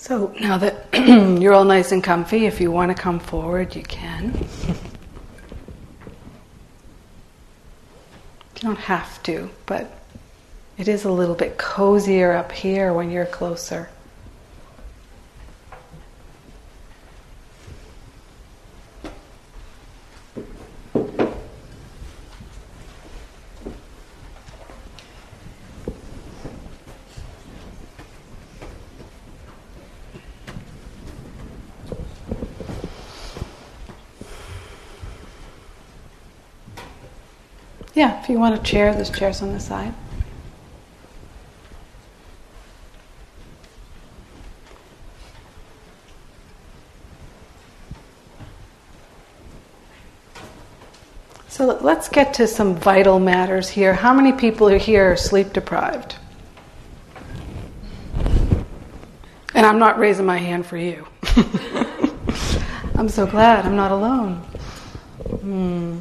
So now that you're all nice and comfy, if you want to come forward, you can. you don't have to, but it is a little bit cozier up here when you're closer. Yeah, if you want a chair, there's chairs on the side. So let's get to some vital matters here. How many people are here sleep deprived? And I'm not raising my hand for you. I'm so glad I'm not alone. Hmm.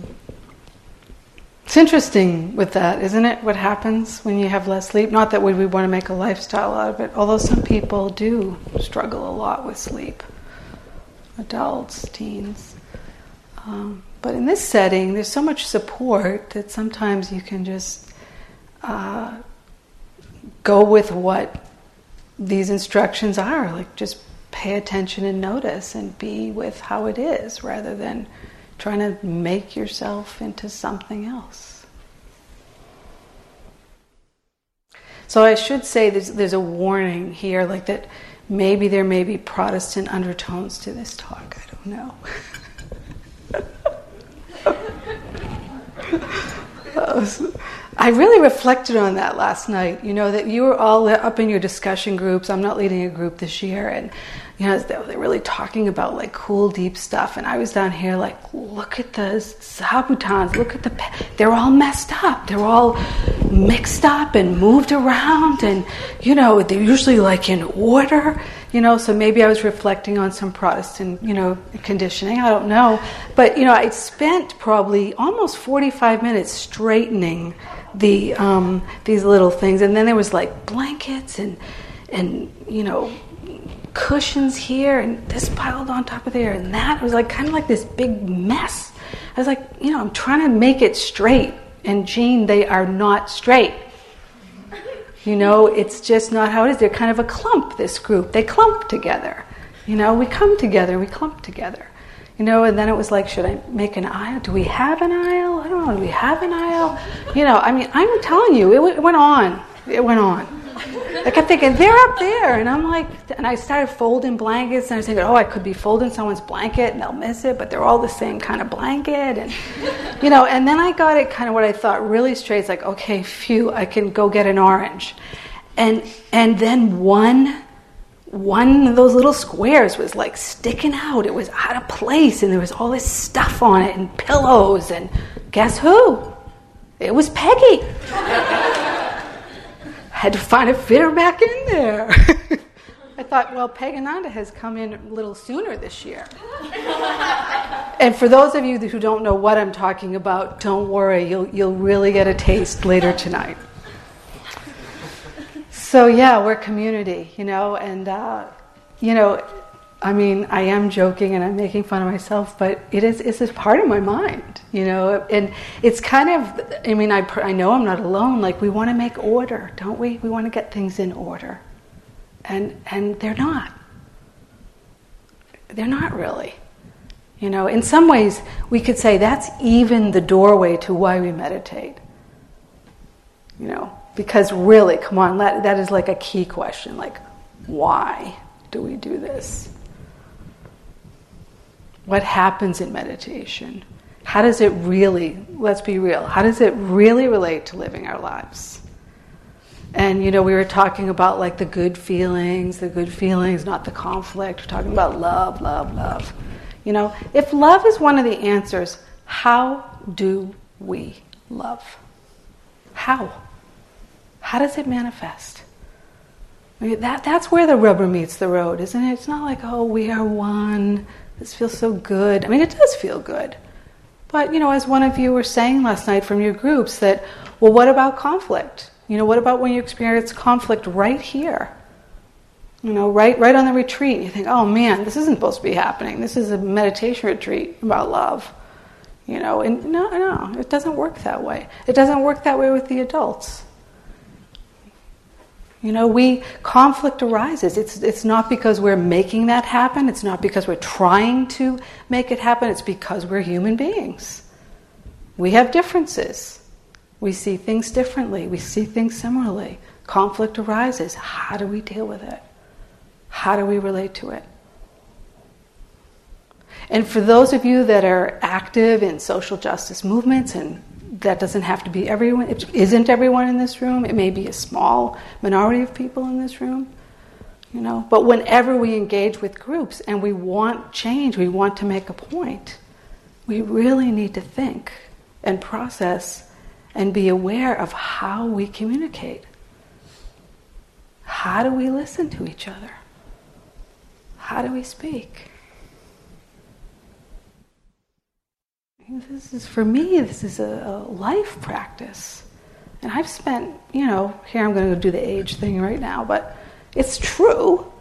It's interesting with that, isn't it? What happens when you have less sleep? Not that we, we want to make a lifestyle out of it, although some people do struggle a lot with sleep adults, teens. Um, but in this setting, there's so much support that sometimes you can just uh, go with what these instructions are. Like, just pay attention and notice and be with how it is rather than trying to make yourself into something else. So I should say there's, there's a warning here, like that maybe there may be Protestant undertones to this talk. I don't know. I really reflected on that last night. You know, that you were all up in your discussion groups. I'm not leading a group this year. And you know, they're really talking about like cool, deep stuff. And I was down here like, look at the zabutons, look at the, they're all messed up. They're all mixed up and moved around. And, you know, they're usually like in order, you know, so maybe I was reflecting on some Protestant, you know, conditioning. I don't know. But, you know, I spent probably almost 45 minutes straightening the, um, these little things. And then there was like blankets and, and, you know, cushions here and this piled on top of there and that. It was like kind of like this big mess. I was like, you know, I'm trying to make it straight. And Jean, they are not straight. You know, it's just not how it is. They're kind of a clump, this group. They clump together. You know, we come together, we clump together. You know, and then it was like, should I make an aisle? Do we have an aisle? I don't know. Do we have an aisle? You know, I mean, I'm telling you, it, it went on. It went on. I kept thinking, they're up there. And I'm like, and I started folding blankets, and I was thinking, oh, I could be folding someone's blanket and they'll miss it, but they're all the same kind of blanket. And, you know, and then I got it kind of what I thought really straight. It's like, okay, phew, I can go get an orange. And, and then one, one of those little squares was like sticking out. It was out of place, and there was all this stuff on it and pillows. And guess who? It was Peggy had to find a fitter back in there. I thought, well, Pagananda has come in a little sooner this year. and for those of you who don't know what I'm talking about, don't worry, you'll, you'll really get a taste later tonight. So, yeah, we're community, you know, and, uh, you know, I mean, I am joking and I'm making fun of myself, but it is it's a part of my mind, you know. And it's kind of, I mean, I, I know I'm not alone. Like we want to make order, don't we? We want to get things in order, and and they're not. They're not really, you know. In some ways, we could say that's even the doorway to why we meditate. You know, because really, come on, that, that is like a key question. Like, why do we do this? What happens in meditation? How does it really, let's be real, how does it really relate to living our lives? And you know, we were talking about like the good feelings, the good feelings, not the conflict. We're talking about love, love, love. You know, if love is one of the answers, how do we love? How? How does it manifest? I mean, that, that's where the rubber meets the road, isn't it? It's not like, oh, we are one, this feels so good. I mean, it does feel good. But, you know, as one of you were saying last night from your groups, that, well, what about conflict? You know, what about when you experience conflict right here? You know, right, right on the retreat, you think, oh man, this isn't supposed to be happening. This is a meditation retreat about love. You know, and no, no, it doesn't work that way. It doesn't work that way with the adults. You know, we conflict arises. It's it's not because we're making that happen. It's not because we're trying to make it happen. It's because we're human beings. We have differences. We see things differently. We see things similarly. Conflict arises. How do we deal with it? How do we relate to it? And for those of you that are active in social justice movements and that doesn't have to be everyone. It isn't everyone in this room. It may be a small minority of people in this room. You know, but whenever we engage with groups and we want change, we want to make a point, we really need to think and process and be aware of how we communicate. How do we listen to each other? How do we speak? This is for me this is a, a, life practice. And i've spent you know here i'm going to do the age thing right now but it's true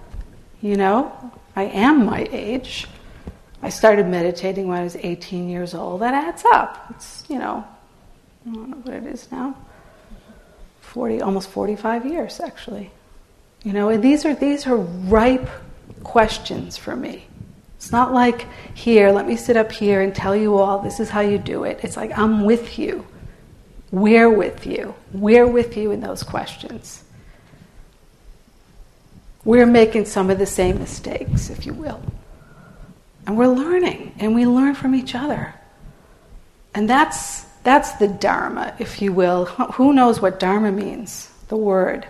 you know? I am my age. I started meditating when i was 18 years old. That adds up. It's you know i don't know what it is now. 40 almost 45 years actually. You know and these are these are ripe questions for me it's not like, here, let me sit up here and tell you all this is how you do it. It's like, I'm with you. We're with you. We're with you in those questions. We're making some of the same mistakes, if you will. And we're learning, and we learn from each other. And that's, that's the Dharma, if you will. Who knows what Dharma means? The word.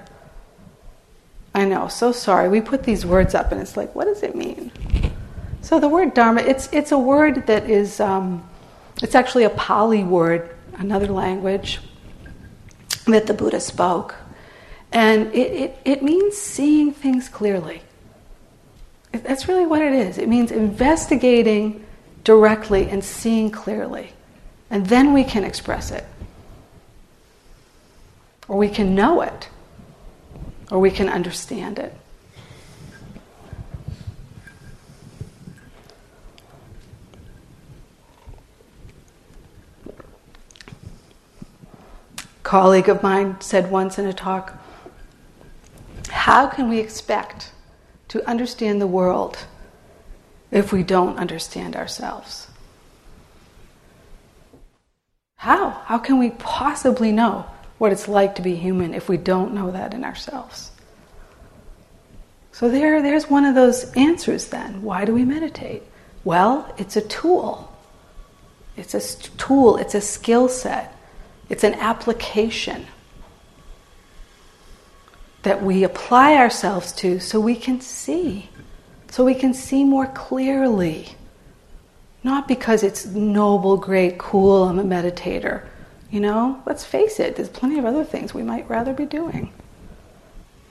I know, so sorry. We put these words up, and it's like, what does it mean? So the word dharma, it's it's a word that is um, it's actually a Pali word, another language that the Buddha spoke, and it, it, it means seeing things clearly. That's really what it is. It means investigating directly and seeing clearly, and then we can express it, or we can know it, or we can understand it. Colleague of mine said once in a talk How can we expect to understand the world if we don't understand ourselves? How? How can we possibly know what it's like to be human if we don't know that in ourselves? So there, there's one of those answers then. Why do we meditate? Well, it's a tool. It's a tool, it's a skill set it's an application that we apply ourselves to so we can see, so we can see more clearly. Not because it's noble, great, cool, I'm a meditator. You know, let's face it, there's plenty of other things we might rather be doing.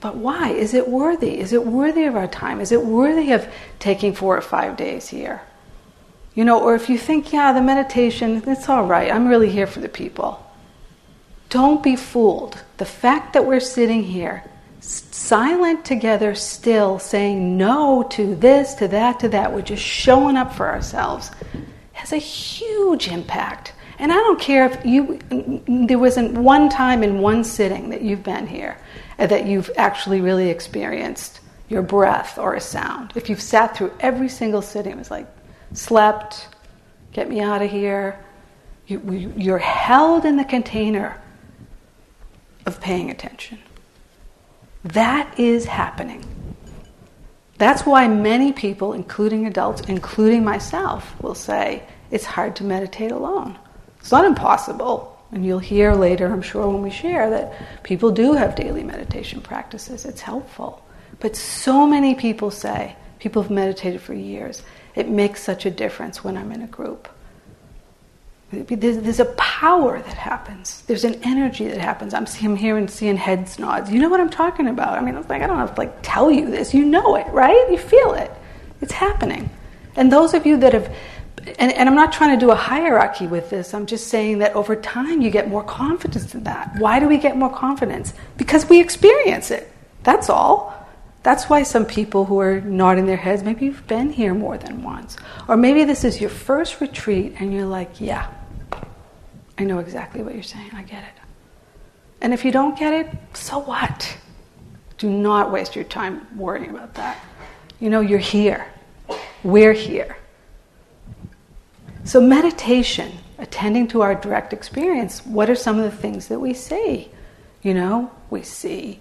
But why? Is it worthy? Is it worthy of our time? Is it worthy of taking four or five days here? You know, or if you think, yeah, the meditation, it's all right, I'm really here for the people. Don't be fooled. The fact that we're sitting here, silent together, still saying no to this, to that, to that, we're just showing up for ourselves, has a huge impact. And I don't care if you, there wasn't one time in one sitting that you've been here uh, that you've actually really experienced your breath or a sound. If you've sat through every single sitting, it was like, slept, get me out of here. You, you're held in the container of paying attention. That is happening. That's why many people, including adults, including myself, will say it's hard to meditate alone. It's not impossible. And you'll hear later, I'm sure, when we share, that people do have daily meditation practices. It's helpful. But so many people say, people have meditated for years, it makes such a difference when I'm in a group. There's, a power that happens. There's an energy that happens. I'm, seeing, I'm hearing, seeing heads nods. You know what I'm talking about. I mean, it's like I don't have to like tell you this. You know it, right? You feel it. It's happening. And those of you that have, and, and I'm not trying to do a hierarchy with this. I'm just saying that over time you get more confidence in that. Why do we get more confidence? Because we experience it. That's all. That's why some people who are nodding their heads, maybe you've been here more than once. Or maybe this is your first retreat and you're like, yeah, I know exactly what you're saying. I get it. And if you don't get it, so what? Do not waste your time worrying about that. You know, you're here. We're here. So, meditation, attending to our direct experience, what are some of the things that we see? You know, we see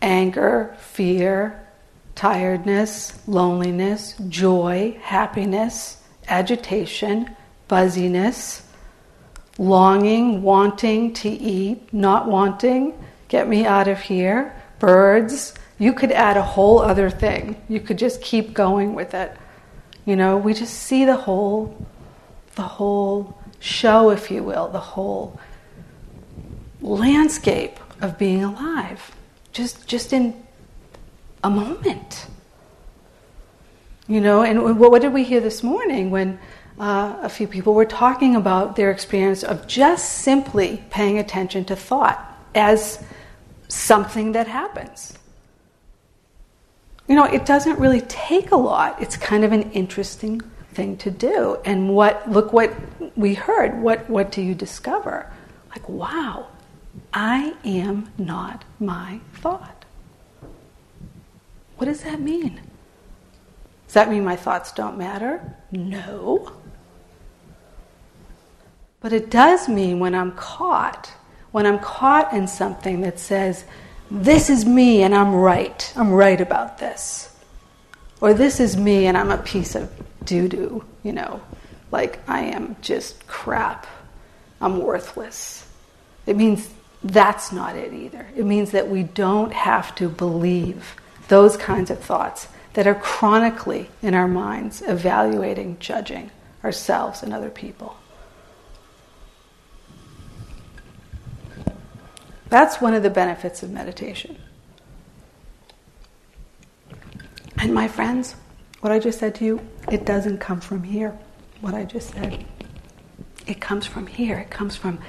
anger, fear, tiredness, loneliness, joy, happiness, agitation, buzziness, longing, wanting to eat, not wanting, get me out of here, birds. You could add a whole other thing. You could just keep going with it. You know, we just see the whole the whole show, if you will, the whole landscape of being alive. Just just in a moment. You know, and what did we hear this morning when uh, a few people were talking about their experience of just simply paying attention to thought as something that happens. You know, it doesn't really take a lot. It's kind of an interesting thing to do. And what look what we heard. What what do you discover? Like, wow, I am not my thought. What does that mean? Does that mean my thoughts don't matter? No. But it does mean when I'm caught, when I'm caught in something that says, this is me and I'm right, I'm right about this. Or this is me and I'm a piece of doo doo, you know, like I am just crap, I'm worthless. It means that's not it either. It means that we don't have to believe those kinds of thoughts that are chronically in our minds, evaluating, judging ourselves and other people. That's one of the benefits of meditation. And my friends, what I just said to you, it doesn't come from here. What I just said. It comes from here. It comes from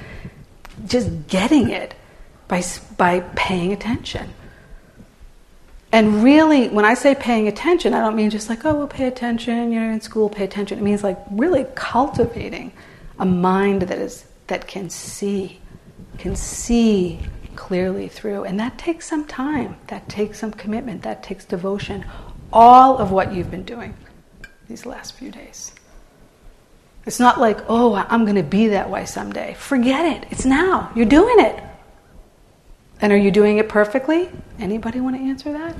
just getting it by, by paying attention. And really, when I say paying attention, I don't mean just like, oh, we'll pay attention, you're in school, pay attention. It means like really cultivating a mind that is that can see, can see clearly through. And that takes some time, that takes some commitment, that takes devotion. All of what you've been doing these last few days. It's not like, oh, I'm going to be that way someday. Forget it. It's now. You're doing it. And are you doing it perfectly? Anybody want to answer that?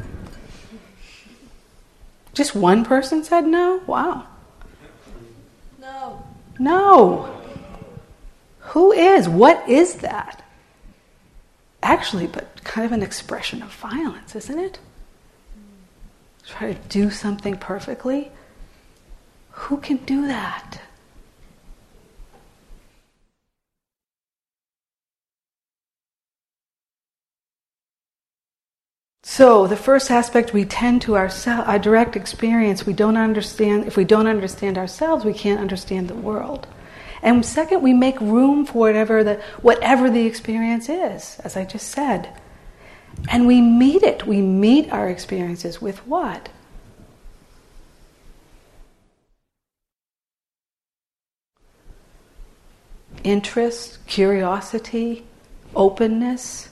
Just one person said no? Wow. No. No. Who is? What is that? Actually, but kind of an expression of violence, isn't it? Try to do something perfectly. Who can do that? So, the first aspect we tend to our, our direct experience, we don't understand, if we don't understand ourselves, we can't understand the world. And second, we make room for whatever the, whatever the experience is, as I just said. And we meet it. We meet our experiences with what? Interest, curiosity, openness,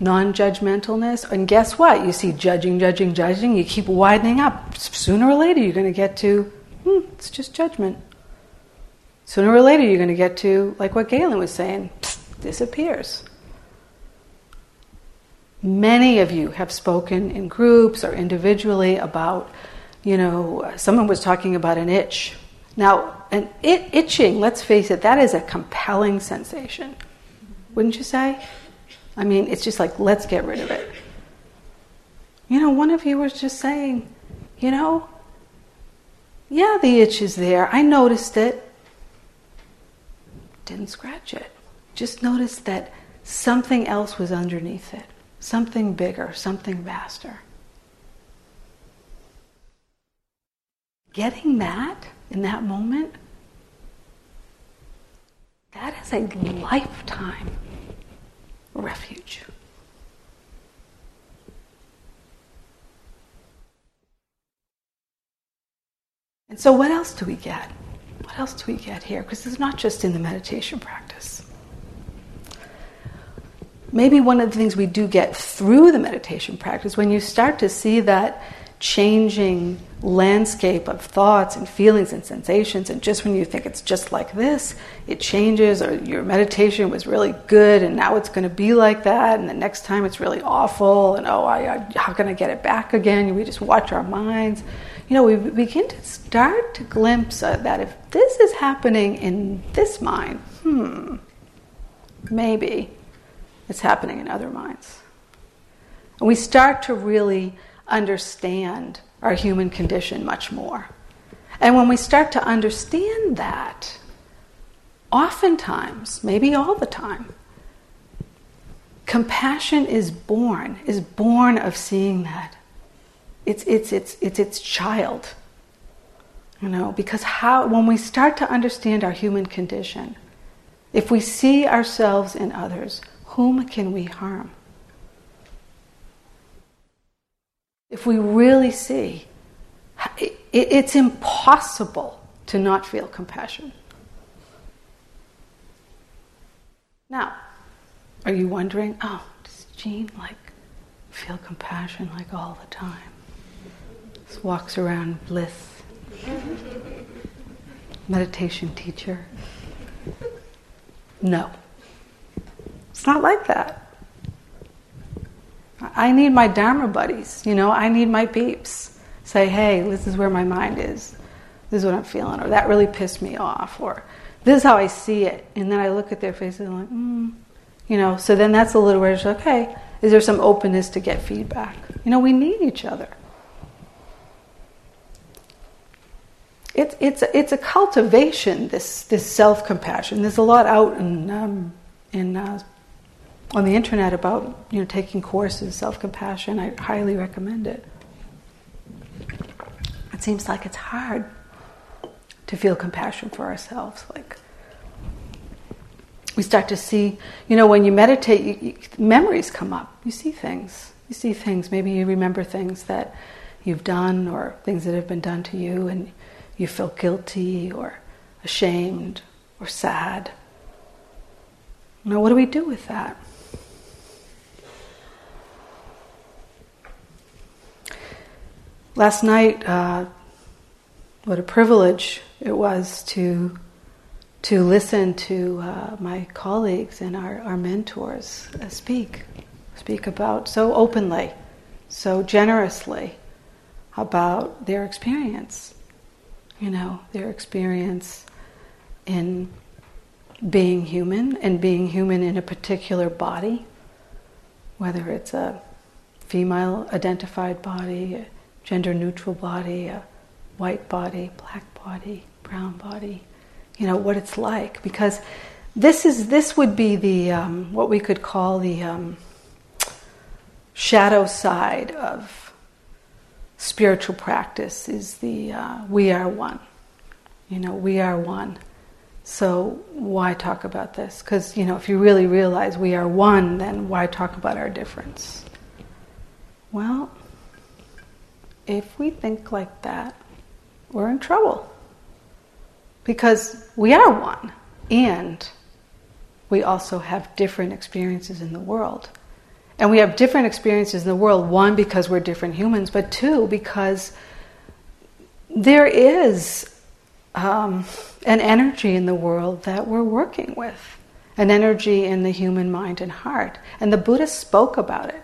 non judgmentalness. And guess what? You see judging, judging, judging, you keep widening up. Sooner or later, you're going to get to, hmm, it's just judgment. Sooner or later, you're going to get to, like what Galen was saying, disappears. Many of you have spoken in groups or individually about, you know, someone was talking about an itch. Now, an it, itching, let's face it, that is a compelling sensation. Wouldn't you say? I mean, it's just like, let's get rid of it. You know, one of you was just saying, you know, yeah, the itch is there. I noticed it didn't scratch it. Just notice that something else was underneath it, something bigger, something vaster. Getting that in that moment, that is a lifetime refuge. And so, what else do we get? What else do we get here? Because it's not just in the meditation practice. Maybe one of the things we do get through the meditation practice, when you start to see that changing landscape of thoughts and feelings and sensations, and just when you think it's just like this, it changes, or your meditation was really good and now it's going to be like that, and the next time it's really awful, and oh, I, I, how can I get it back again? We just watch our minds. You know, we begin to start to glimpse that if this is happening in this mind, hmm, maybe it's happening in other minds. And we start to really understand our human condition much more. And when we start to understand that, oftentimes, maybe all the time, compassion is born, is born of seeing that. It's, it's, it's, it's its child. You know, because how, when we start to understand our human condition, if we see ourselves in others, whom can we harm? if we really see, it's impossible to not feel compassion. Now, are you wondering, oh, does Jean like feel compassion like all the time? Just walks around bliss. Meditation teacher. No. It's not like that. I need my Dharma buddies, you know, I need my peeps. Say, hey, this is where my mind is. This is what I'm feeling, or that really pissed me off, or this is how I see it. And then I look at their faces and I'm like, mm. you know, so then that's a little where it's okay, is there some openness to get feedback? You know, we need each other. It's, it's, it's a cultivation, this, this self compassion. There's a lot out in, um, in uh, on the internet about you know taking courses self-compassion. I highly recommend it. It seems like it's hard to feel compassion for ourselves like we start to see you know when you meditate you, you, memories come up. You see things. You see things. Maybe you remember things that you've done or things that have been done to you and you feel guilty or ashamed or sad now what do we do with that last night, uh, what a privilege it was to to listen to uh, my colleagues and our, our mentors uh, speak, speak about so openly, so generously about their experience. You know, their experience in being human and being human in a particular body, whether it's a female identified body, a gender neutral body, a white body, black body, brown body, you know, what it's like. Because this is this would be the um, what we could call the um, shadow side of spiritual practice is the uh, we are one. You know, we are one. So why talk about this? Because you know, if you really realize we are one, then why talk about our difference? Well, if we think like that, we're in trouble. Because we are one, and we also have different experiences in the world. And we have different experiences in the world, one, because we're different humans, but two, because there is um, an energy in the world that we're working with, an energy in the human mind and heart. And the Buddha spoke about it.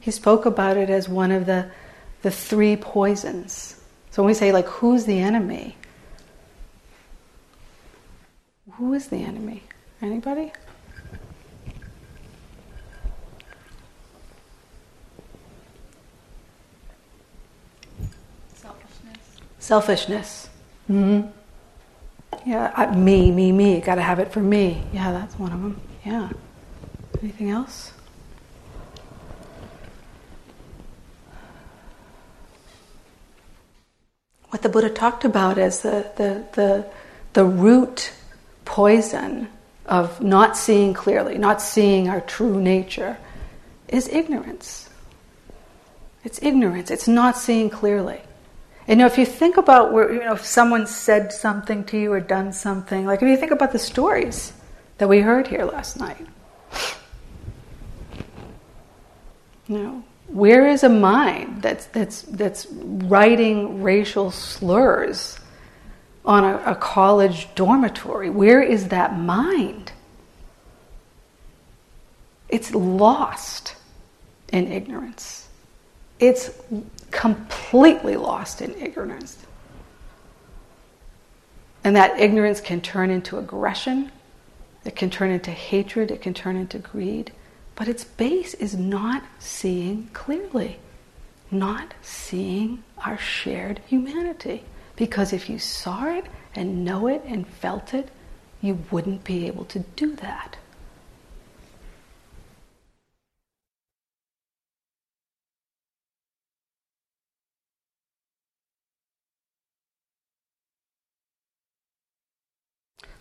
He spoke about it as one of the the three poisons. So when we say, like, who's the enemy? Who is the enemy? Anybody? Selfishness. Mm-hmm. Yeah, I, me, me, me. Got to have it for me. Yeah, that's one of them. Yeah. Anything else? what the Buddha talked about as the, the, the, the root poison of not seeing clearly, not seeing our true nature, is ignorance. It's ignorance, it's not seeing clearly. And you know, if you think about where, you know, if someone said something to you or done something, like if you think about the stories that we heard here last night, you know, where is a mind that's, that's, that's writing racial slurs on a, a college dormitory? Where is that mind? It's lost in ignorance. It's completely lost in ignorance. And that ignorance can turn into aggression, it can turn into hatred, it can turn into greed. But its base is not seeing clearly, not seeing our shared humanity. Because if you saw it and know it and felt it, you wouldn't be able to do that.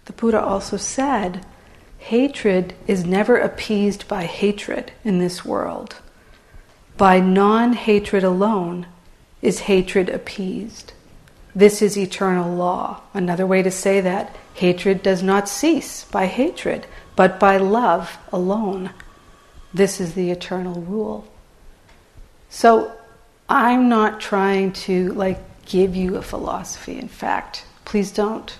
The Buddha also said Hatred is never appeased by hatred in this world. By non hatred alone is hatred appeased. This is eternal law. Another way to say that hatred does not cease by hatred, but by love alone. This is the eternal rule. So I'm not trying to like give you a philosophy. In fact, please don't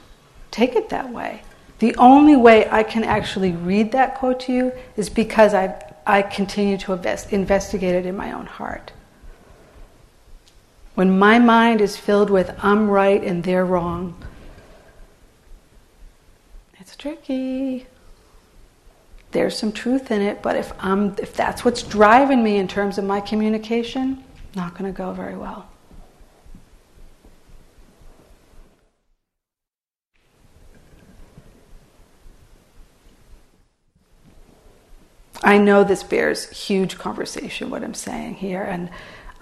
take it that way. The only way I can actually read that quote to you is because I, I continue to invest, investigate it in my own heart. When my mind is filled with I'm right and they're wrong, it's tricky. There's some truth in it, but if I'm if that's what's driving me in terms of my communication, not going to go very well. I know this bears huge conversation, what I'm saying here, and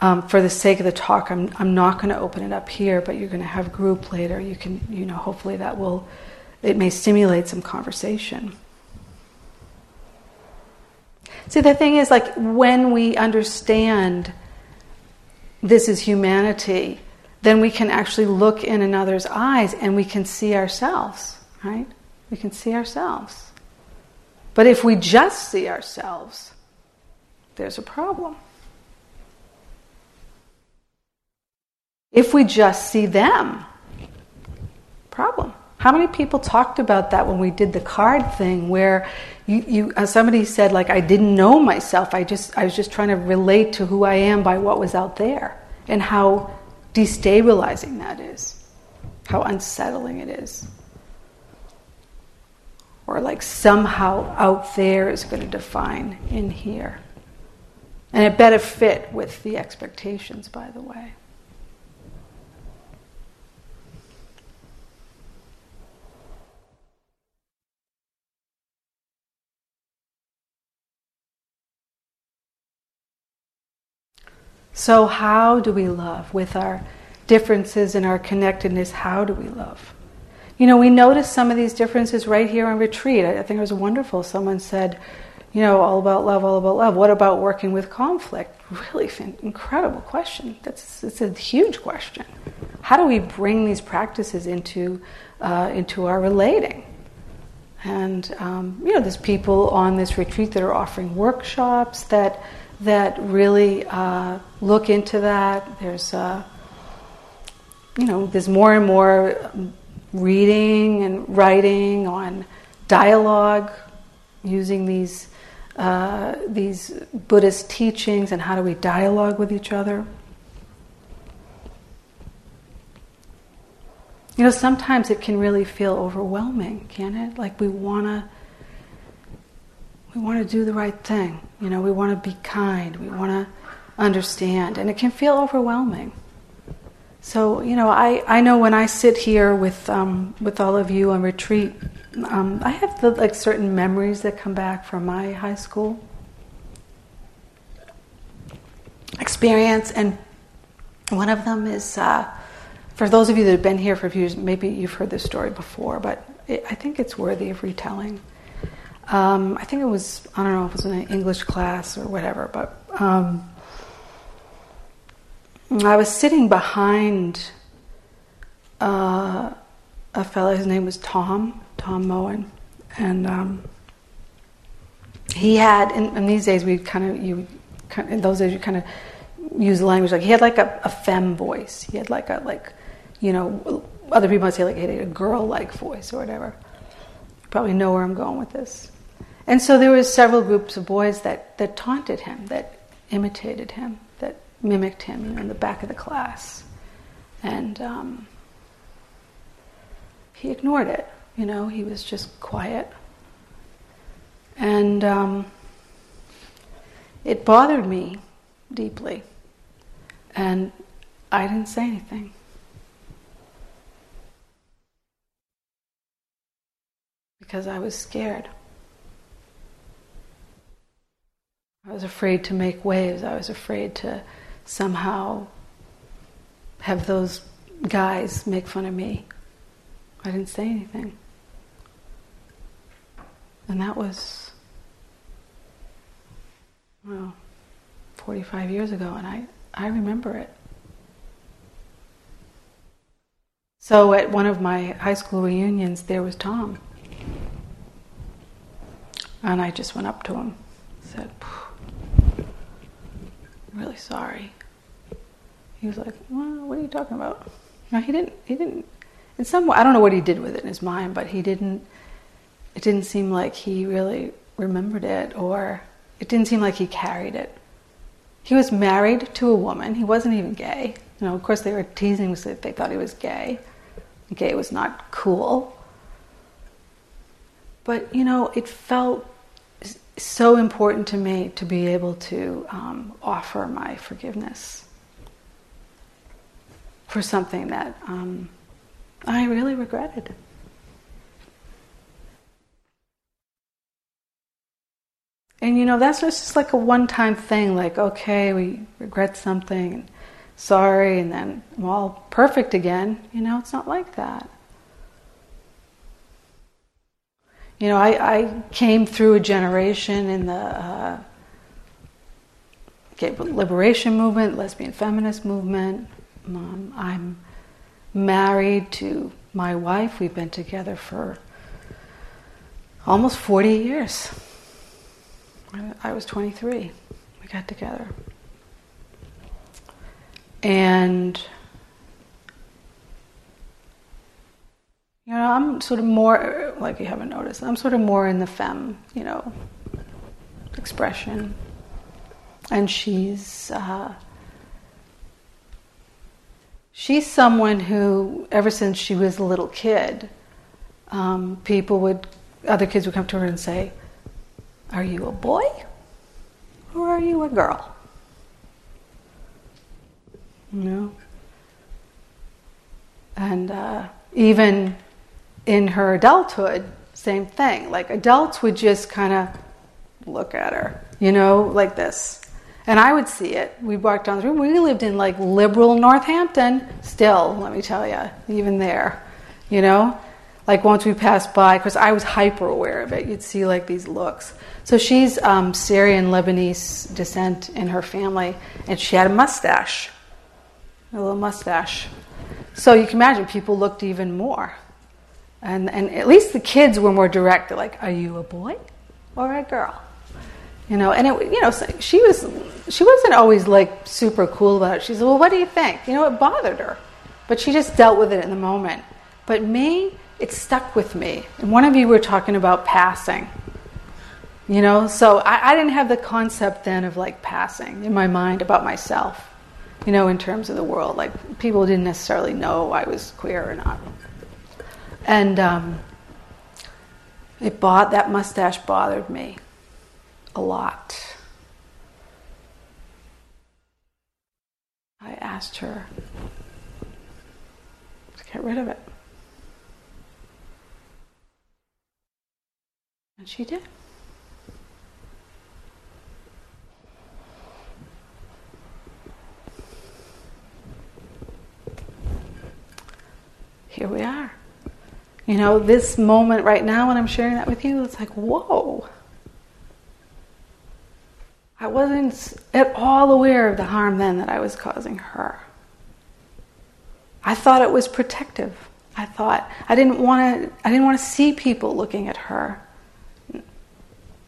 um, for the sake of the talk, I'm, I'm not going to open it up here, but you're going to have group later. You can, you know, hopefully that will, it may stimulate some conversation. See, the thing is, like, when we understand this is humanity, then we can actually look in another's eyes and we can see ourselves, right? We can see ourselves. But if we just see ourselves, there's a problem. If we just see them, problem. How many people talked about that when we did the card thing where you, you uh, somebody said like I didn't know myself. I just I was just trying to relate to who I am by what was out there and how destabilizing that is. How unsettling it is or like somehow out there is going to define in here. And it better fit with the expectations, by the way. So, how do we love? With our differences and our connectedness, how do we love? You know, we notice some of these differences right here on retreat. I, I think it was wonderful. Someone said, you know, all about love, all about love. What about working with conflict? Really incredible question. That's it's a huge question. How do we bring these practices into uh, into our relating? And um, you know, there's people on this retreat that are offering workshops that that really uh, look into that. There's uh, you know, there's more and more reading and writing on dialogue, using these uh, these Buddhist teachings and how do we dialogue with each other. You know, sometimes it can really feel overwhelming, can it? Like we want to we want to do the right thing. You know, we want to be kind. We want to understand, and it can feel overwhelming. So, you know, I, I know when I sit here with, um, with all of you on retreat, um, I have the, like certain memories that come back from my high school experience. And one of them is, uh, for those of you that have been here for a few years, maybe you've heard this story before, but it, I think it's worthy of retelling. Um, I think it was, I don't know if it was in an English class or whatever, but um, I was sitting behind uh, a fellow. His name was Tom, Tom Moen, and um, he had. In, in, these days, we kind of you. In those days, you kind of use language like he had like a, a femme voice. He had like a like, you know, other people might say like he had a girl-like voice or whatever. You probably know where I'm going with this. And so there was several groups of boys that that taunted him, that imitated him, mimicked him you know, in the back of the class, and. Um, he ignored it. You know, he was just quiet. And um, it bothered me deeply. And I didn't say anything. Because I was scared. I was afraid to make waves. I was afraid to somehow have those guys make fun of me. I didn't say anything. And that was, well, 45 years ago, and I, I remember it. So at one of my high school reunions, there was Tom. And I just went up to him, said, I'm really sorry. He was like, well, what are you talking about? No, he didn't, he didn't in some way, I don't know what he did with it in his mind, but he didn't. It didn't seem like he really remembered it, or it didn't seem like he carried it. He was married to a woman. He wasn't even gay. You know, of course, they were teasing that they thought he was gay. Gay was not cool. But you know, it felt so important to me to be able to um, offer my forgiveness for something that um, I really regretted. And you know, that's just like a one time thing, like, okay, we regret something, sorry, and then I'm all perfect again. You know, it's not like that. You know, I, I came through a generation in the uh, gay liberation movement, lesbian feminist movement. Um, I'm married to my wife. We've been together for almost 40 years. I was 23. We got together. And, you know, I'm sort of more, like you haven't noticed, I'm sort of more in the femme, you know, expression. And she's, uh, she's someone who, ever since she was a little kid, um, people would, other kids would come to her and say, Are you a boy or are you a girl? You know? And uh, even in her adulthood, same thing. Like adults would just kind of look at her, you know, like this. And I would see it. We walked down the road. We lived in like liberal Northampton, still, let me tell you, even there, you know? Like once we passed by, because I was hyper aware of it, you'd see like these looks. So she's um, Syrian Lebanese descent in her family, and she had a mustache, a little mustache. So you can imagine people looked even more. And, and at least the kids were more direct. They're like, Are you a boy or a girl? You know, and it, you know, she was, she wasn't always like super cool about it. She said, "Well, what do you think?" You know, it bothered her, but she just dealt with it in the moment. But me, it stuck with me. And one of you were talking about passing. You know, so I, I didn't have the concept then of like passing in my mind about myself. You know, in terms of the world, like people didn't necessarily know I was queer or not. And um, it bought that mustache bothered me a lot. I asked her to get rid of it. And she did. Here we are. You know, this moment right now when I'm sharing that with you, it's like, whoa. I wasn't at all aware of the harm then that I was causing her. I thought it was protective. I thought I didn't want to I didn't want to see people looking at her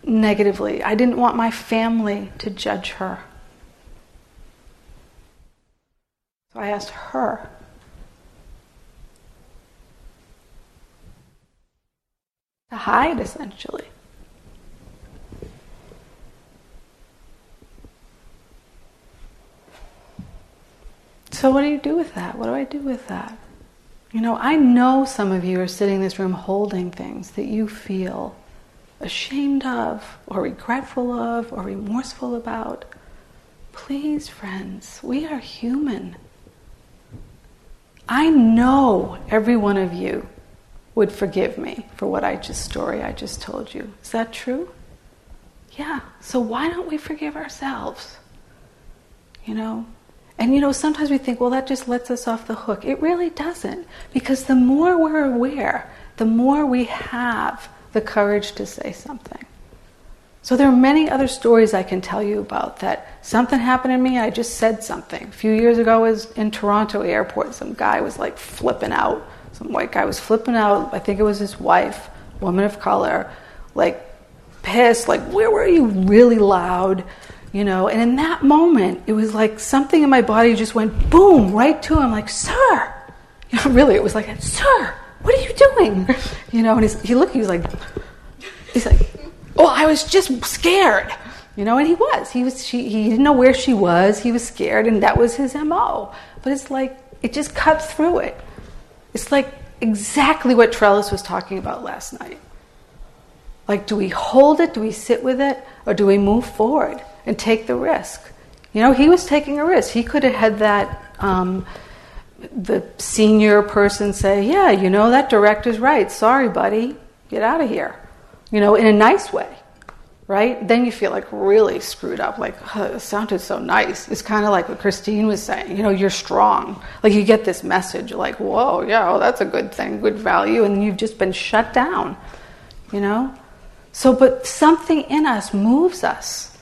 negatively. I didn't want my family to judge her. So I asked her to hide essentially. So, what do you do with that? What do I do with that? You know, I know some of you are sitting in this room holding things that you feel ashamed of, or regretful of, or remorseful about. Please, friends, we are human. I know every one of you would forgive me for what I just story I just told you. Is that true? Yeah. So why don't we forgive ourselves? You know, and you know, sometimes we think, well, that just lets us off the hook. It really doesn't. Because the more we're aware, the more we have the courage to say something. So there are many other stories I can tell you about that something happened to me, I just said something. A few years ago I was in Toronto airport, some guy was like flipping out. Some white guy was flipping out, I think it was his wife, woman of color, like pissed, like, where were you? Really loud? You know? And in that moment it was like something in my body just went boom right to him like sir! You know really it was like sir what are you doing? You know? And he's, he looked he was like he's like oh i was just scared. You know? And he was. He was she, he didn't know where she was. He was scared and that was his mo but it's like it just cut through it it's like exactly what trellis was talking about last night like do we hold it do we sit with it or do we move forward and take the risk. You know, he was taking a risk. He could have had that um, the senior person say, "Yeah, you know that director's right. Sorry, buddy, get out of here." You know, in a nice way, right? Then you feel like really screwed up. Like oh, it sounded so nice. It's kind of like what Christine was saying. You know, you're strong. Like you get this message, like, "Whoa, yeah, oh, that's a good thing, good value," and you've just been shut down. You know. So, but something in us moves us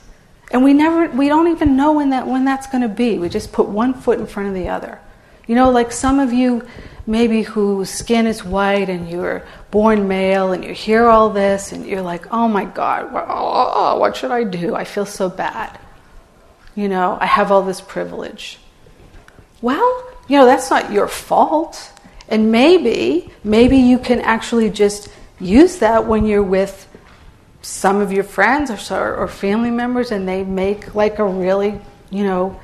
and we never, we don't even know when that when that's going to be. We just put one foot in front of the other. You know, like some of you, maybe whose skin is white and you're born male and you hear all this and you're like, oh my God, oh, oh, oh, what should I do? I feel so bad. You know, I have all this privilege. Well, you know, that's not your fault. And maybe, maybe you can actually just use that when you're with some of your friends or, or family members and they make like a really, you know,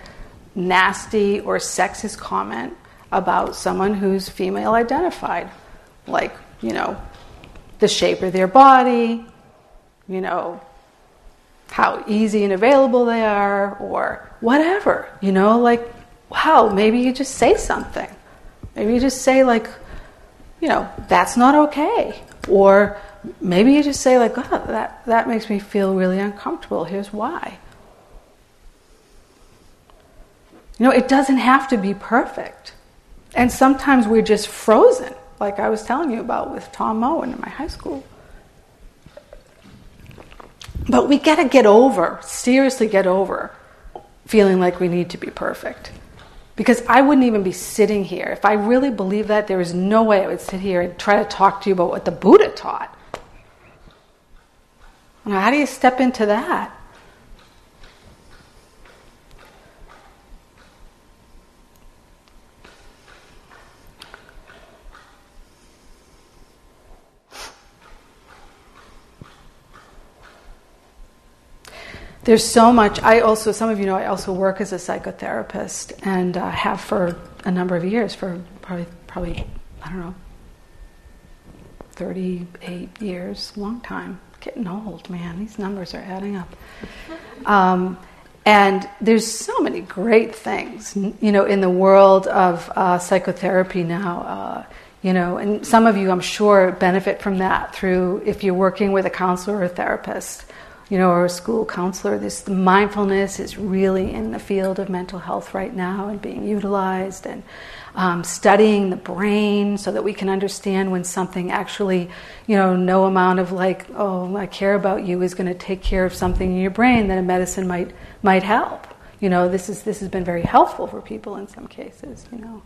nasty or sexist comment about someone who's female identified. Like, you know, the shape of their body, you know, how easy and available they are, or whatever, you know, like, wow, maybe you just say something. Maybe you just say, like, you know, that's not okay. Or maybe you just say like, "God, that that makes me feel really uncomfortable. Here's why." You know, it doesn't have to be perfect. And sometimes we're just frozen, like I was telling you about with Tom Moen in my high school. But we got to get over, seriously get over, feeling like we need to be perfect. Because I wouldn't even be sitting here. If I really believed that, there is no way I would sit here and try to talk to you about what the Buddha taught. Now, how do you step into that? There's so much. I also, some of you know, I also work as a psychotherapist and uh, have for a number of years, for probably, probably, I don't know, 38 years, long time getting old, man. These numbers are adding up. Um, and there's so many great things, you know, in the world of uh, psychotherapy now. Uh, you know, and some of you, I'm sure, benefit from that through if you're working with a counselor or a therapist. You know, or a school counselor, this mindfulness is really in the field of mental health right now and being utilized and um, studying the brain so that we can understand when something actually, you know, no amount of like, oh, I care about you is going to take care of something in your brain that a medicine might might help. You know, this is this has been very helpful for people in some cases. You know,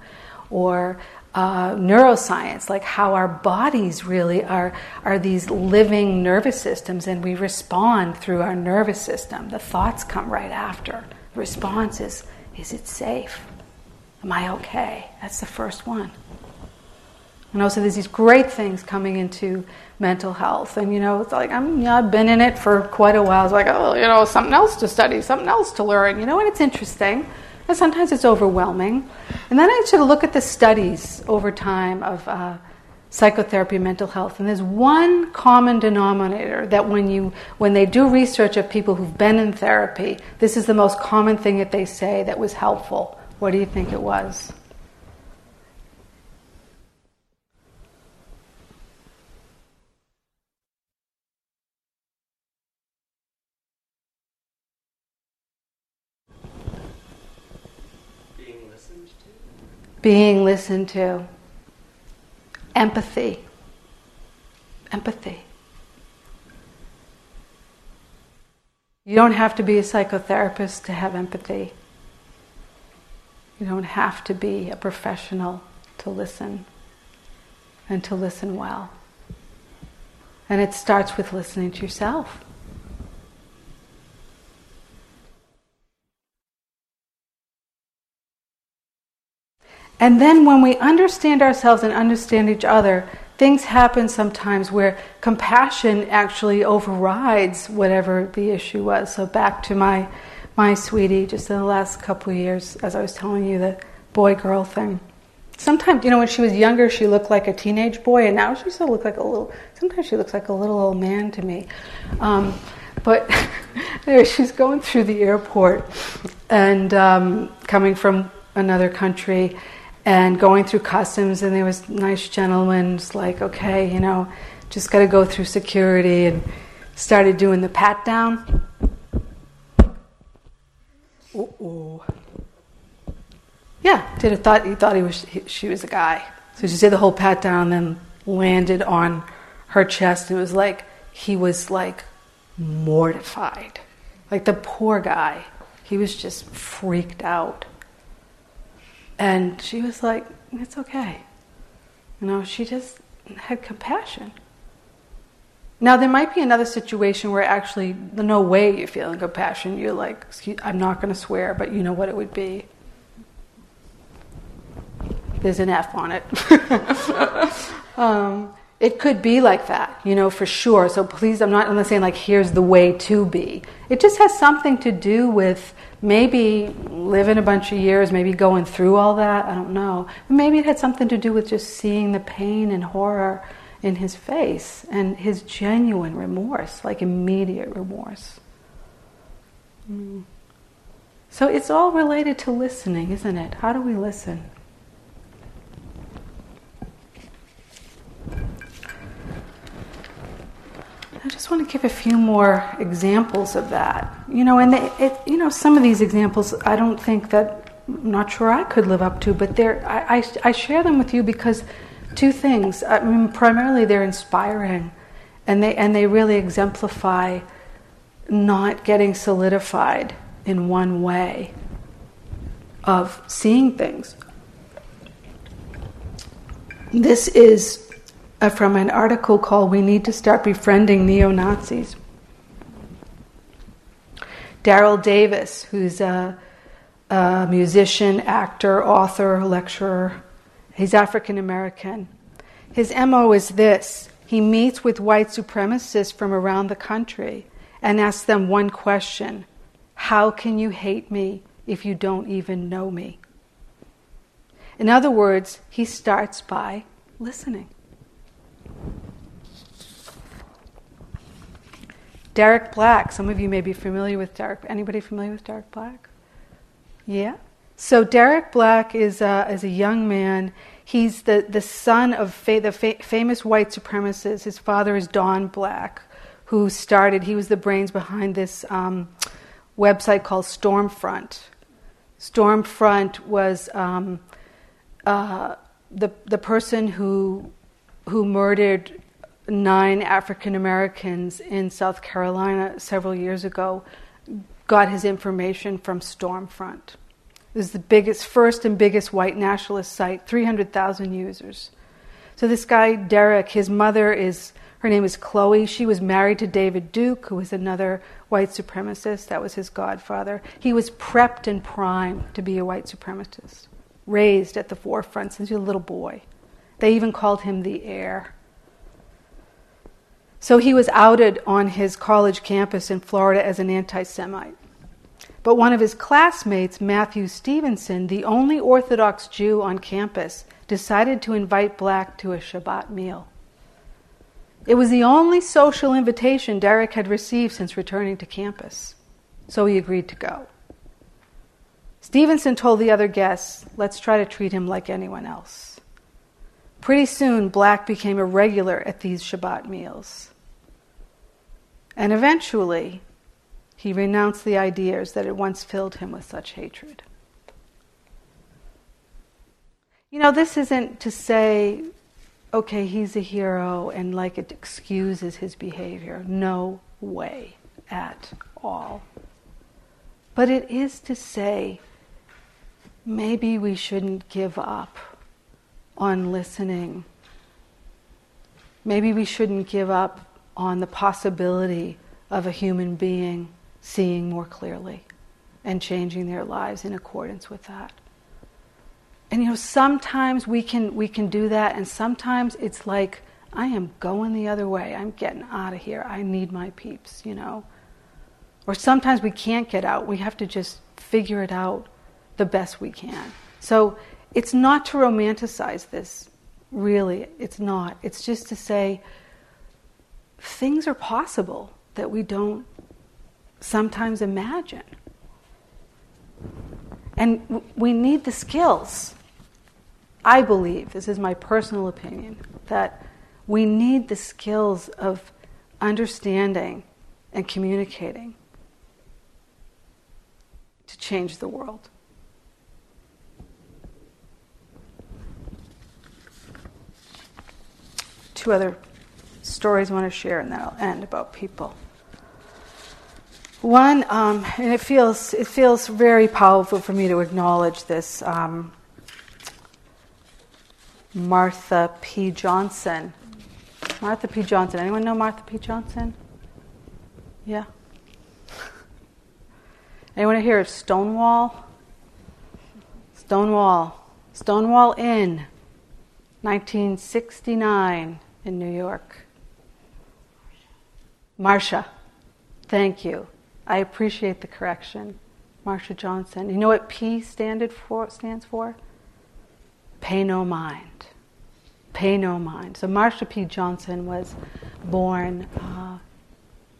or uh, neuroscience, like how our bodies really are, are these living nervous systems and we respond through our nervous system. The thoughts come right after. The response is, is it safe? Am I okay? That's the first one. And also, there's these great things coming into mental health. And, you know, it's like, I'm, you know, I've been in it for quite a while. It's like, oh, you know, something else to study, something else to learn, you know, and it's interesting. And sometimes it's overwhelming. And then I sort of look at the studies over time of uh, psychotherapy and mental health. And there's one common denominator that when, you, when they do research of people who've been in therapy, this is the most common thing that they say that was helpful. What do you think it was? Being listened to. Empathy. Empathy. You don't have to be a psychotherapist to have empathy. You don't have to be a professional to listen and to listen well. And it starts with listening to yourself. And then when we understand ourselves and understand each other, things happen sometimes where compassion actually overrides whatever the issue was. So back to my my sweetie just in the last couple of years, as I was telling you, the boy girl thing. Sometimes, you know, when she was younger, she looked like a teenage boy, and now she still looks like a little. Sometimes she looks like a little old man to me. Um, but anyway, she's going through the airport and um, coming from another country and going through customs, and there was nice gentlemen, just like, okay, you know, just got to go through security, and started doing the pat down oh. Yeah, did it thought he thought he was he, she was a guy. So she did the whole pat down, then landed on her chest. And it was like he was like mortified, like the poor guy. He was just freaked out. And she was like, "It's okay," you know. She just had compassion. Now, there might be another situation where actually, no way you're feeling compassion. You're like, I'm not going to swear, but you know what it would be. There's an F on it. um, it could be like that, you know, for sure. So please, I'm not, I'm not saying like, here's the way to be. It just has something to do with maybe living a bunch of years, maybe going through all that. I don't know. Maybe it had something to do with just seeing the pain and horror in his face and his genuine remorse, like immediate remorse. Mm. So it's all related to listening, isn't it? How do we listen? Just want to give a few more examples of that. You know, and they, it, you know, some of these examples I don't think that I'm not sure I could live up to, but they're, I, I, I share them with you because two things. I mean, primarily they're inspiring, and they and they really exemplify not getting solidified in one way of seeing things. This is uh, from an article called "We Need to Start Befriending Neo Nazis." Daryl Davis, who's a, a musician, actor, author, lecturer, He's African American. His MO is this he meets with white supremacists from around the country and asks them one question How can you hate me if you don't even know me? In other words, he starts by listening. Derek Black, some of you may be familiar with Derek. Anybody familiar with Derek Black? Yeah? So Derek Black is a, is a young man. He's the, the son of fa- the fa- famous white supremacists. His father is Don Black, who started, he was the brains behind this um, website called Stormfront. Stormfront was um, uh, the, the person who, who murdered nine African Americans in South Carolina several years ago got his information from Stormfront. This is the biggest, first and biggest white nationalist site, 300,000 users. So this guy, Derek, his mother is, her name is Chloe. She was married to David Duke, who was another white supremacist. That was his godfather. He was prepped and primed to be a white supremacist, raised at the forefront since he was a little boy. They even called him the heir. So he was outed on his college campus in Florida as an anti Semite. But one of his classmates, Matthew Stevenson, the only Orthodox Jew on campus, decided to invite Black to a Shabbat meal. It was the only social invitation Derek had received since returning to campus, so he agreed to go. Stevenson told the other guests, let's try to treat him like anyone else. Pretty soon, Black became a regular at these Shabbat meals. And eventually, he renounced the ideas that had once filled him with such hatred. You know, this isn't to say, okay, he's a hero and like it excuses his behavior. No way at all. But it is to say, maybe we shouldn't give up on listening. Maybe we shouldn't give up on the possibility of a human being seeing more clearly and changing their lives in accordance with that. And you know, sometimes we can we can do that, and sometimes it's like I am going the other way. I'm getting out of here. I need my peeps, you know. Or sometimes we can't get out. We have to just figure it out the best we can. So it's not to romanticize this, really. It's not. It's just to say things are possible that we don't sometimes imagine. And we need the skills. I believe, this is my personal opinion, that we need the skills of understanding and communicating to change the world. Two other stories I want to share, and then I'll end about people. One, um, and it feels it feels very powerful for me to acknowledge this. Um, Martha P. Johnson. Martha P. Johnson. Anyone know Martha P. Johnson? Yeah. Anyone here at Stonewall? Stonewall. Stonewall Inn, 1969 in New York. Marsha, Thank you. I appreciate the correction. Marsha Johnson. You know what P for, stands for? Pay no mind. Pay no mind. So Marsha P. Johnson was born uh,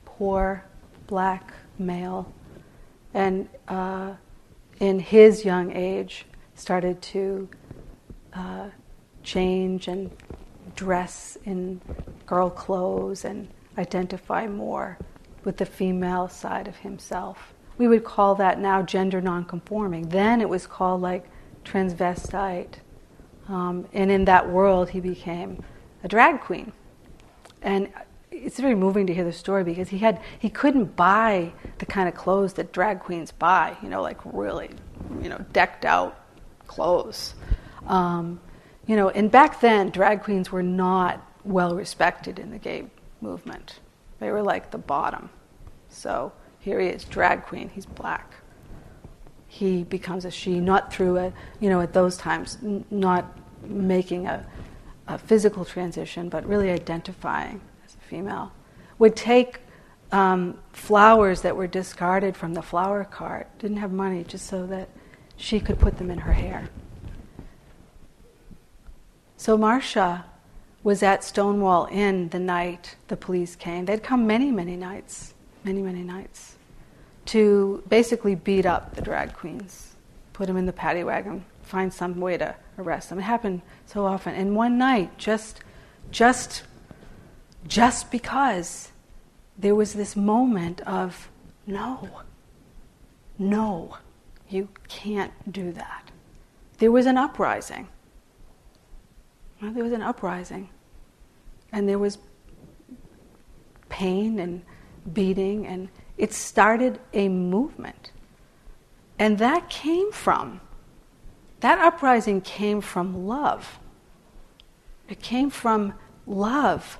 poor, black male, and uh, in his young age started to uh, change and dress in girl clothes and identify more with the female side of himself. We would call that now gender nonconforming. Then it was called like transvestite. Um, and in that world, he became a drag queen. And it's very moving to hear the story because he had he couldn't buy the kind of clothes that drag queens buy. You know, like really, you know, decked out clothes. Um, you know, and back then, drag queens were not well respected in the gay movement. They were like the bottom. So here he is, drag queen, he's black. He becomes a she, not through a, you know, at those times, n- not making a, a physical transition, but really identifying as a female. Would take um, flowers that were discarded from the flower cart, didn't have money, just so that she could put them in her hair. So Marsha was at Stonewall Inn the night the police came. They'd come many, many nights many, many nights to basically beat up the drag queens, put them in the paddy wagon, find some way to arrest them. It happened so often. And one night, just, just, just because there was this moment of no, no, you can't do that. There was an uprising. Well, there was an uprising. And there was pain and beating, and it started a movement. And that came from, that uprising came from love. It came from love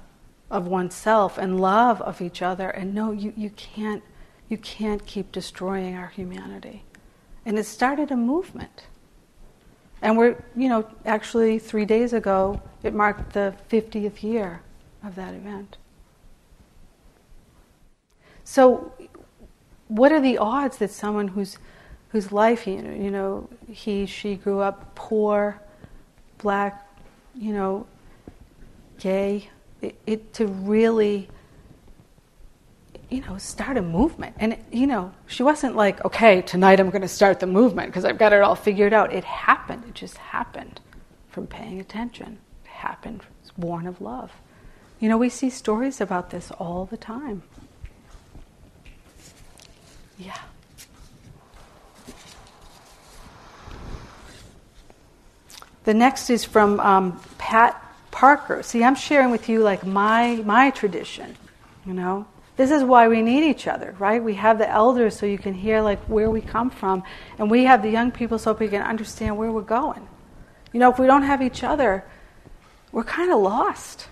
of oneself and love of each other. And no, you, you, can't, you can't keep destroying our humanity. And it started a movement. And we're, you know, actually three days ago, it marked the 50th year of that event. So, what are the odds that someone whose, whose life, you know, you know, he, she grew up poor, black, you know, gay, it, it to really you know, start a movement. And, you know, she wasn't like, okay, tonight I'm going to start the movement because I've got it all figured out. It happened. It just happened from paying attention. It happened. It's born of love. You know, we see stories about this all the time. Yeah. The next is from um, Pat Parker. See, I'm sharing with you like my my tradition, you know. This is why we need each other, right? We have the elders so you can hear like where we come from, and we have the young people so we can understand where we're going. You know, if we don't have each other, we're kind of lost.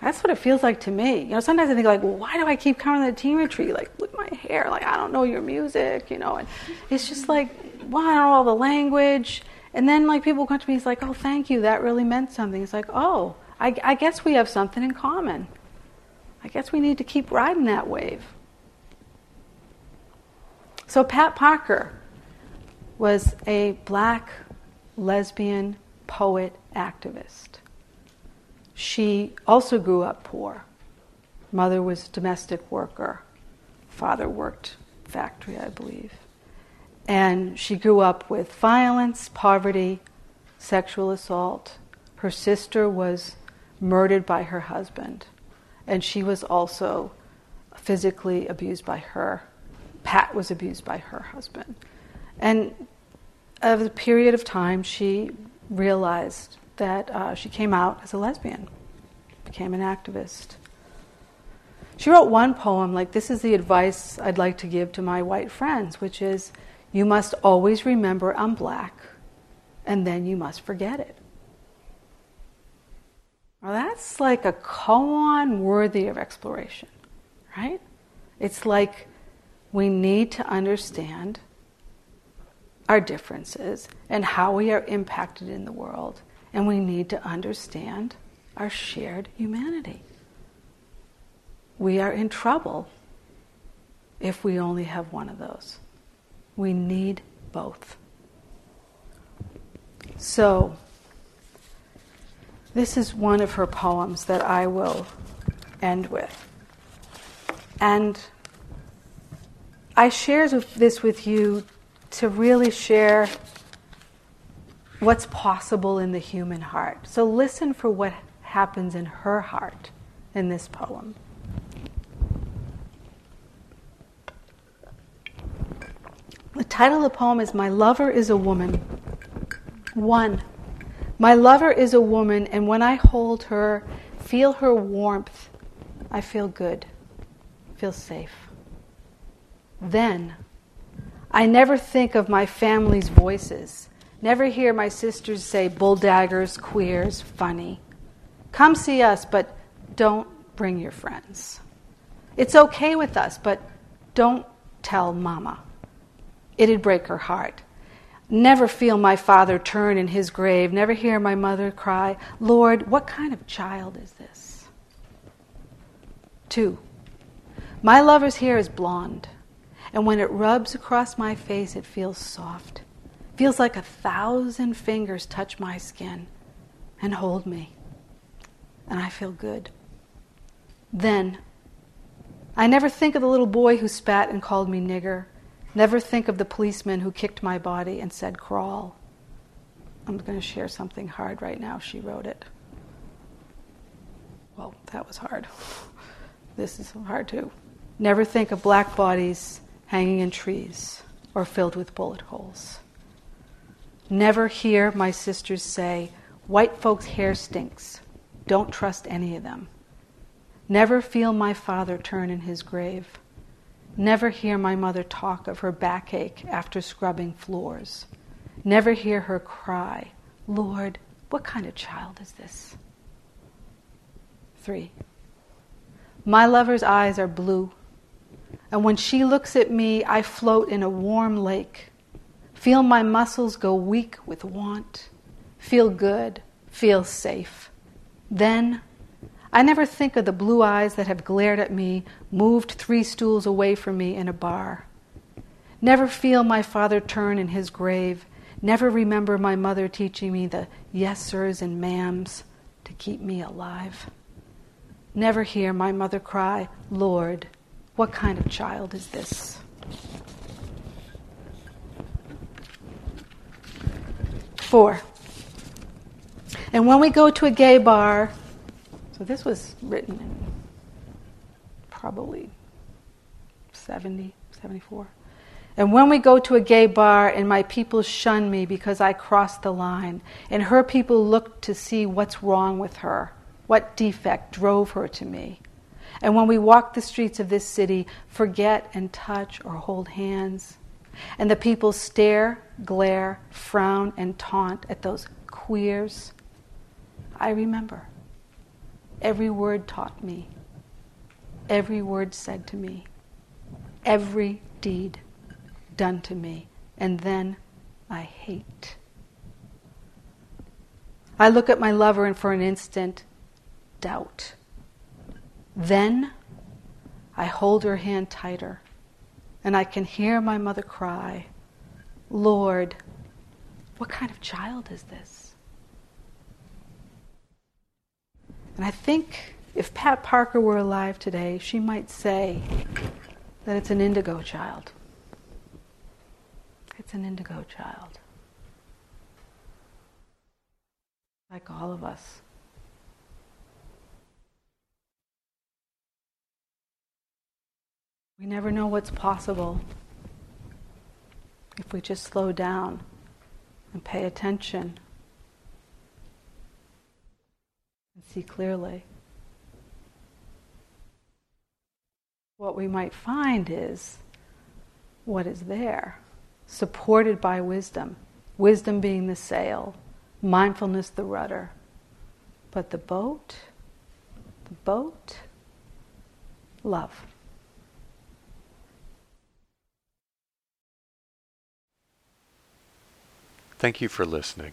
That's what it feels like to me. You know, sometimes I think like, well, why do I keep coming to the teen retreat? Like, look my hair. Like, I don't know your music, you know. And it's just like, well, I don't know all the language. And then like people come to me, it's like, oh, thank you. That really meant something. It's like, oh, I, I guess we have something in common. I guess we need to keep riding that wave. So, Pat Parker was a black lesbian poet activist. She also grew up poor. Mother was domestic worker. Father worked factory, I believe. And she grew up with violence, poverty, sexual assault. Her sister was murdered by her husband and she was also physically abused by her. Pat was abused by her husband. And of a period of time, she realized that uh, she came out as a lesbian, became an activist. She wrote one poem like, This is the advice I'd like to give to my white friends, which is, You must always remember I'm black, and then you must forget it. Well, that's like a koan worthy of exploration, right? It's like we need to understand our differences and how we are impacted in the world, and we need to understand our shared humanity. We are in trouble if we only have one of those. We need both. So, this is one of her poems that I will end with. And I share this with you to really share what's possible in the human heart. So listen for what happens in her heart in this poem. The title of the poem is My Lover is a Woman. One. My lover is a woman, and when I hold her, feel her warmth, I feel good, feel safe. Then, I never think of my family's voices, never hear my sisters say bulldaggers, queers, funny. Come see us, but don't bring your friends. It's okay with us, but don't tell mama. It'd break her heart. Never feel my father turn in his grave, never hear my mother cry, Lord, what kind of child is this? Two, my lover's hair is blonde, and when it rubs across my face, it feels soft. Feels like a thousand fingers touch my skin and hold me, and I feel good. Then, I never think of the little boy who spat and called me nigger Never think of the policeman who kicked my body and said, crawl. I'm going to share something hard right now. She wrote it. Well, that was hard. this is hard too. Never think of black bodies hanging in trees or filled with bullet holes. Never hear my sisters say, white folks' hair stinks. Don't trust any of them. Never feel my father turn in his grave. Never hear my mother talk of her backache after scrubbing floors. Never hear her cry, Lord, what kind of child is this? Three. My lover's eyes are blue, and when she looks at me, I float in a warm lake. Feel my muscles go weak with want. Feel good, feel safe. Then I never think of the blue eyes that have glared at me, moved three stools away from me in a bar. Never feel my father turn in his grave. Never remember my mother teaching me the yes sirs and ma'ams to keep me alive. Never hear my mother cry, Lord, what kind of child is this? Four. And when we go to a gay bar, so this was written in probably 70, 74. And when we go to a gay bar and my people shun me because I crossed the line, and her people look to see what's wrong with her, what defect drove her to me. And when we walk the streets of this city, forget and touch or hold hands, and the people stare, glare, frown, and taunt at those queers, I remember. Every word taught me, every word said to me, every deed done to me, and then I hate. I look at my lover and for an instant doubt. Then I hold her hand tighter and I can hear my mother cry, Lord, what kind of child is this? And I think if Pat Parker were alive today, she might say that it's an indigo child. It's an indigo child. Like all of us. We never know what's possible if we just slow down and pay attention and see clearly. What we might find is what is there, supported by wisdom, wisdom being the sail, mindfulness the rudder. But the boat, the boat, love. Thank you for listening.